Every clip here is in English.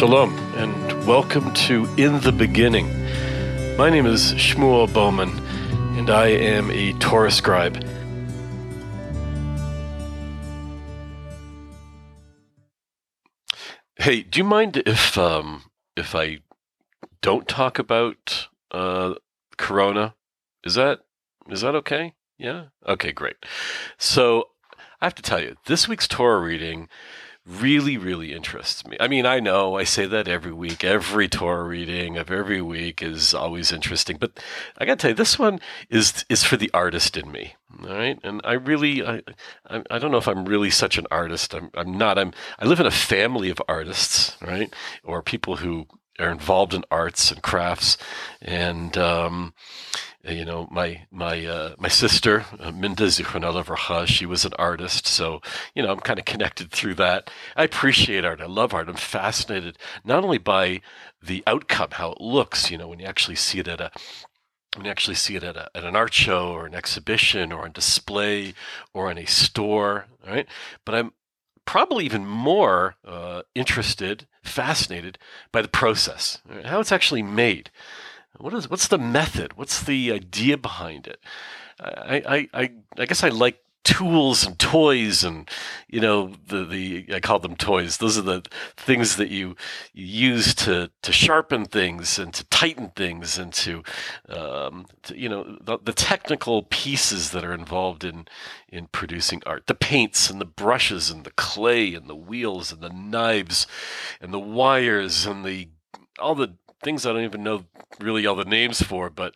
Shalom, and welcome to In the Beginning. My name is Shmuel Bowman, and I am a Torah scribe. Hey, do you mind if um, if I don't talk about uh, Corona? Is that is that okay? Yeah. Okay, great. So I have to tell you, this week's Torah reading really, really interests me. I mean, I know I say that every week. Every Torah reading of every week is always interesting, but I got to tell you, this one is is for the artist in me. All right, and I really, I, I, I don't know if I'm really such an artist. I'm, I'm not. I'm. I live in a family of artists, right, or people who are involved in arts and crafts, and um, you know, my my uh, my sister uh, Minda Zichrona Livracha, she was an artist, so you know, I'm kind of connected through that. I appreciate art. I love art. I'm fascinated not only by the outcome, how it looks, you know, when you actually see it at a when you actually see it at, a, at an art show or an exhibition or on display or in a store, right? But I'm probably even more uh, interested, fascinated by the process, right? how it's actually made. What is what's the method? What's the idea behind it? I I I, I guess I like tools and toys and you know the the I call them toys. Those are the things that you, use to to sharpen things and to tighten things and to, um, to you know the, the technical pieces that are involved in in producing art. The paints and the brushes and the clay and the wheels and the knives and the wires and the all the things I don't even know really all the names for, but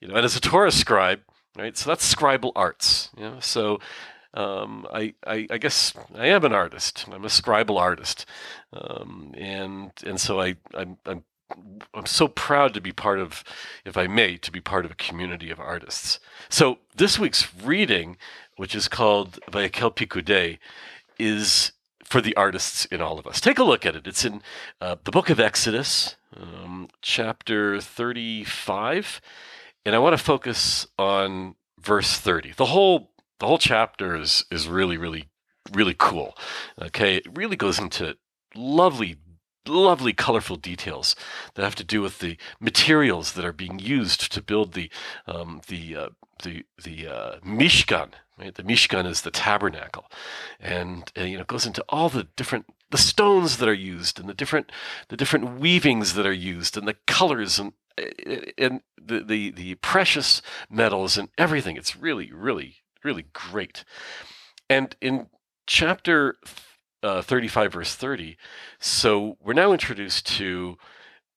you know, and as a Torah scribe, right? So that's scribal arts. You know, so um, I, I, I guess I am an artist. I'm a scribal artist, um, and and so I I'm, I'm I'm so proud to be part of, if I may, to be part of a community of artists. So this week's reading, which is called Vayakel Pikudei, is for the artists in all of us. Take a look at it. It's in uh, the book of Exodus, um, chapter 35, and I want to focus on verse 30. The whole the whole chapter is is really really really cool. Okay, it really goes into lovely lovely colorful details that have to do with the materials that are being used to build the um, the uh, the the uh, mishkan right? The mishkan is the tabernacle. And uh, you know goes into all the different the stones that are used and the different the different weavings that are used and the colors and and the the, the precious metals and everything. It's really really really great. And in chapter uh, 35 verse 30 so we're now introduced to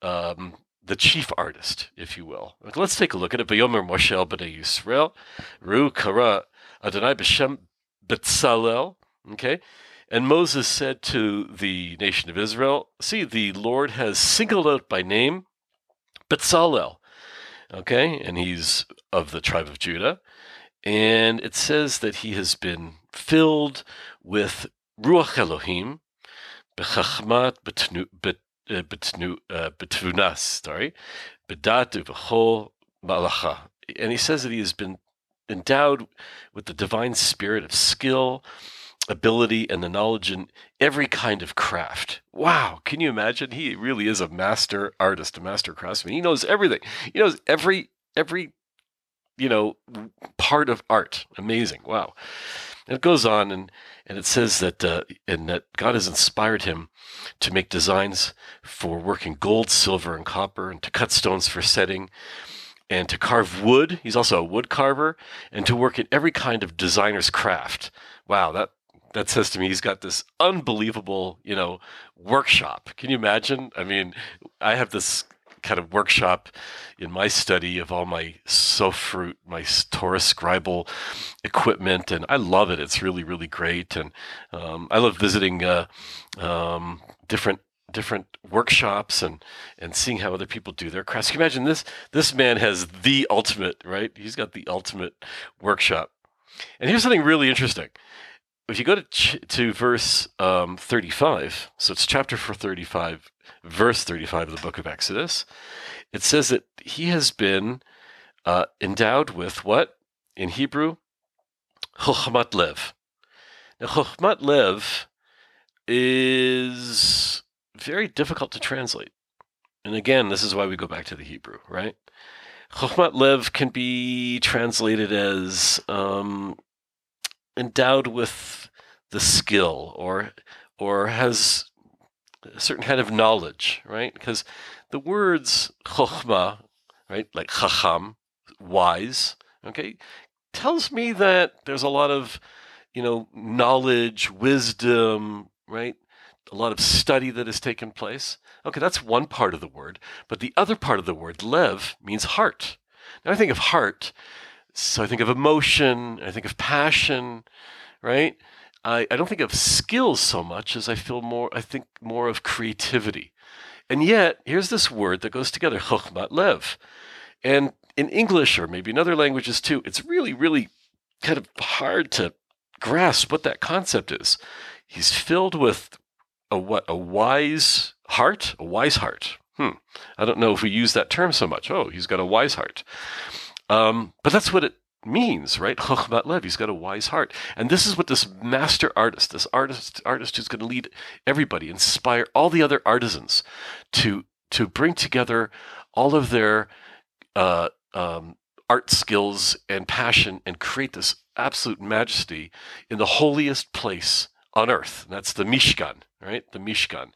um, the chief artist if you will. Let's take a look at it. Moshe b'nei Yisrael Ru Kara Adonai b'Shem Betzalel okay and Moses said to the nation of Israel, See, the Lord has singled out by name Betzalel. Okay, and he's of the tribe of Judah. And it says that he has been filled with Ruach Elohim, Bechachmat Betvunas, uh, sorry, Bedat Uvachol Malacha. And he says that he has been endowed with the divine spirit of skill ability and the knowledge in every kind of craft. Wow, can you imagine? He really is a master artist, a master craftsman. He knows everything. He knows every every you know part of art. Amazing. Wow. And it goes on and and it says that uh, and that God has inspired him to make designs for working gold, silver, and copper, and to cut stones for setting, and to carve wood. He's also a wood carver, and to work in every kind of designer's craft. Wow, that that says to me he's got this unbelievable, you know, workshop. Can you imagine? I mean, I have this kind of workshop in my study of all my Sofrut, my Torah scribal equipment, and I love it. It's really, really great, and um, I love visiting uh, um, different different workshops and and seeing how other people do their crafts. Can you imagine this? This man has the ultimate, right? He's got the ultimate workshop. And here's something really interesting if you go to ch- to verse um, 35, so it's chapter 4 35, verse 35 of the book of Exodus, it says that he has been uh, endowed with what? In Hebrew, Chochmat Lev. Now, Chochmat Lev is very difficult to translate. And again, this is why we go back to the Hebrew, right? Chokhmat Lev can be translated as um, endowed with the skill or or has a certain kind of knowledge, right? Because the words chokhmah, right, like chacham, wise, okay, tells me that there's a lot of, you know, knowledge, wisdom, right? A lot of study that has taken place. Okay, that's one part of the word. But the other part of the word, lev, means heart. Now I think of heart, so I think of emotion, I think of passion, right? I, I don't think of skills so much as I feel more, I think more of creativity. And yet, here's this word that goes together, chokhmat lev. And in English, or maybe in other languages too, it's really, really kind of hard to grasp what that concept is. He's filled with a what? A wise heart? A wise heart. Hmm. I don't know if we use that term so much. Oh, he's got a wise heart. Um, but that's what it means, right? Lev, he's got a wise heart. And this is what this master artist, this artist, artist who's going to lead everybody, inspire all the other artisans to to bring together all of their uh, um, art skills and passion and create this absolute majesty in the holiest place on earth. That's the Mishkan, right? The Mishkan,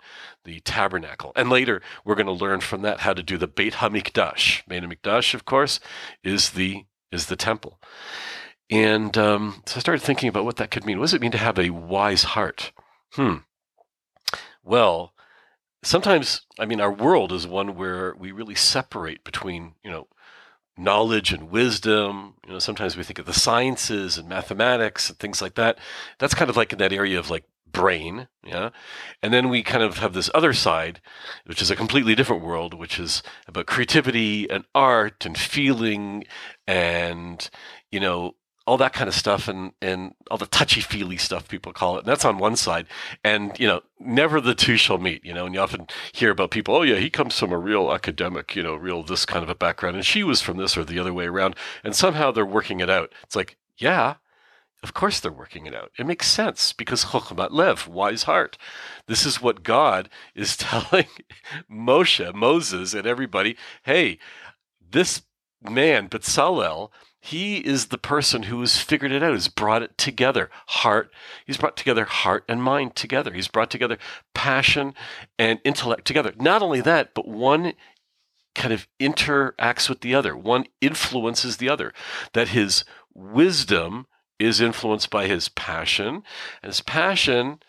the tabernacle. And later, we're going to learn from that how to do the Beit HaMikdash. Beit HaMikdash, of course, is the is the temple. And um, so I started thinking about what that could mean. What does it mean to have a wise heart? Hmm. Well, sometimes, I mean, our world is one where we really separate between, you know, knowledge and wisdom. You know, sometimes we think of the sciences and mathematics and things like that. That's kind of like in that area of like brain, yeah. And then we kind of have this other side, which is a completely different world, which is about creativity and art and feeling and you know all that kind of stuff and and all the touchy feely stuff people call it. And that's on one side, and you know never the two shall meet. You know, and you often hear about people. Oh yeah, he comes from a real academic, you know, real this kind of a background, and she was from this or the other way around, and somehow they're working it out. It's like yeah, of course they're working it out. It makes sense because Chokhmat Lev, wise heart. This is what God is telling Moshe, Moses, and everybody. Hey, this man, but Bezalel, he is the person who has figured it out, has brought it together. Heart, he's brought together heart and mind together. He's brought together passion and intellect together. Not only that, but one kind of interacts with the other. One influences the other. That his wisdom is influenced by his passion, and his passion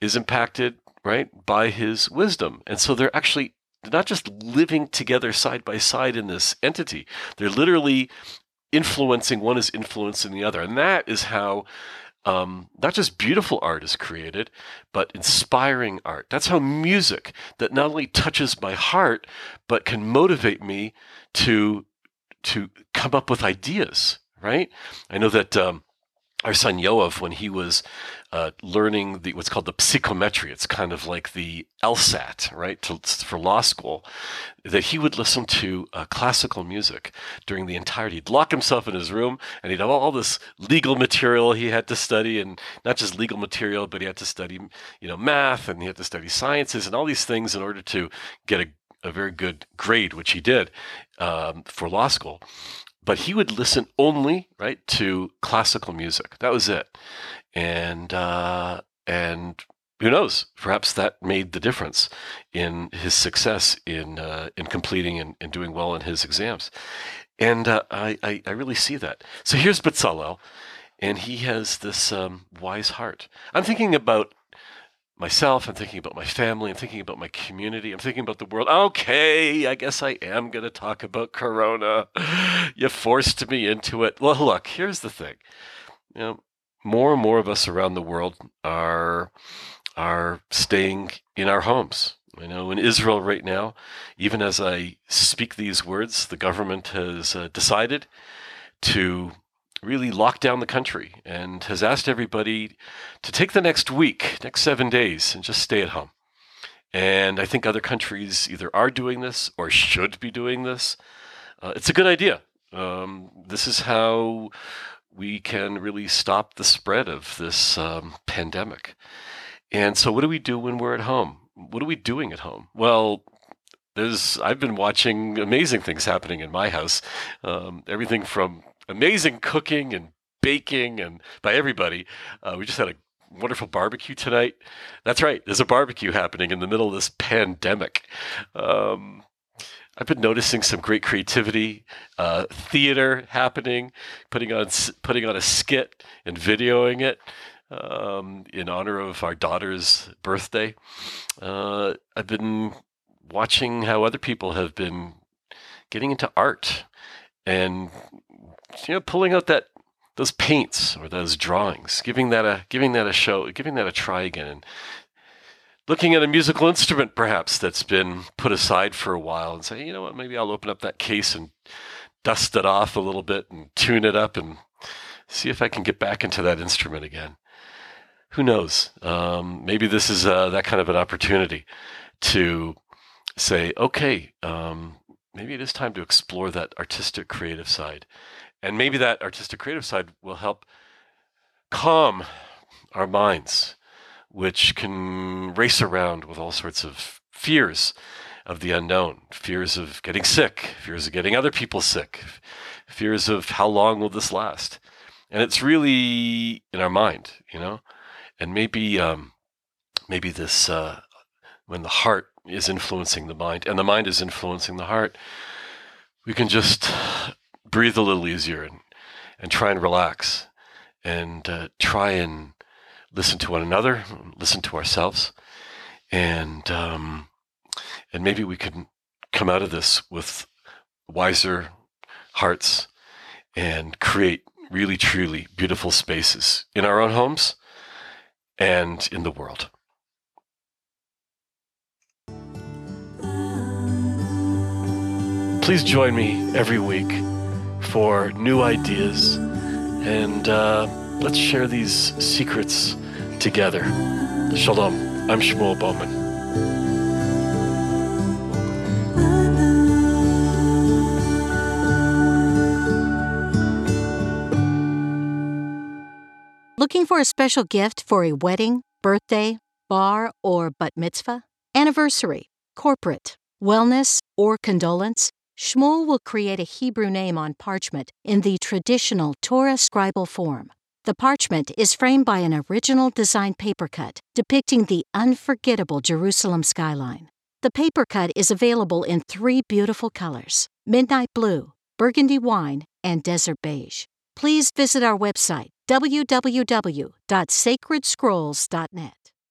is impacted, right, by his wisdom. And so they're actually not just living together side by side in this entity, they're literally influencing, one is influencing the other. And that is how um, not just beautiful art is created, but inspiring art. That's how music that not only touches my heart, but can motivate me to to come up with ideas. Right? I know that um, our son Yoav, when he was uh, learning the what's called the psychometry, it's kind of like the LSAT, right, to, for law school, that he would listen to uh, classical music during the entirety. He'd lock himself in his room, and he'd have all this legal material he had to study, and not just legal material, but he had to study, you know, math, and he had to study sciences, and all these things in order to get a, a very good grade, which he did um, for law school but he would listen only right to classical music. That was it, and uh, and who knows? Perhaps that made the difference in his success in uh, in completing and, and, doing well in his exams. And uh, I, I, I really see that. So here's Bezalel, and he has this um, wise heart. I'm thinking about myself. I'm thinking about my family. I'm thinking about my community. I'm thinking about the world. Okay, I guess I am going to talk about Corona. You forced me into it. Well, look, here's the thing. You know, more and more of us around the world are are staying in our homes. I know in Israel right now, even as I speak these words, the government has uh, decided to really locked down the country and has asked everybody to take the next week, next seven days, and just stay at home. And I think other countries either are doing this or should be doing this. Uh, it's a good idea. Um, this is how we can really stop the spread of this um, pandemic. And so, what do we do when we're at home? what are we doing at home? Well, there's I've been watching amazing things happening in my house. Um, everything from amazing cooking and baking and by everybody. Uh, we just had a wonderful barbecue tonight. That's right. There's a barbecue happening in the middle of this pandemic. Um, I've been noticing some great creativity, uh, theater happening, putting on putting on a skit and videoing it um, in honor of our daughter's birthday. Uh, I've been watching how other people have been getting into art and you know pulling out that those paints or those drawings, giving that a giving that a show, giving that a try again, and looking at a musical instrument perhaps that's been put aside for a while, and say, you know what, maybe I'll open up that case and dust it off a little bit and tune it up and see if I can get back into that instrument again. Who knows? Um, maybe this is uh, that kind of an opportunity to say, okay, um, maybe it is time to explore that artistic creative side. And maybe that artistic creative side will help calm our minds, which can race around with all sorts of fears of the unknown, fears of getting sick, fears of getting other people sick, fears of how long will this last. And it's really in our mind, you know? And maybe um, maybe this uh, when the heart is influencing the mind and the mind is influencing the heart, we can just breathe a little easier and, and try and relax and uh, try and listen to one another, listen to ourselves, and um, and maybe we can come out of this with wiser hearts and create really truly beautiful spaces in our own homes and in the world. Please join me every week for new ideas and uh, let's share these secrets together. Shalom. I'm Shmuel Bowman. Looking for a special gift for a wedding, birthday, bar, or bat mitzvah? Anniversary, corporate, wellness, or condolence? Shmuel will create a Hebrew name on parchment in the traditional Torah scribal form. The parchment is framed by an original design paper cut depicting the unforgettable Jerusalem skyline. The paper cut is available in three beautiful colors midnight blue, burgundy wine, and desert beige. Please visit our website www.sacredscrolls.net.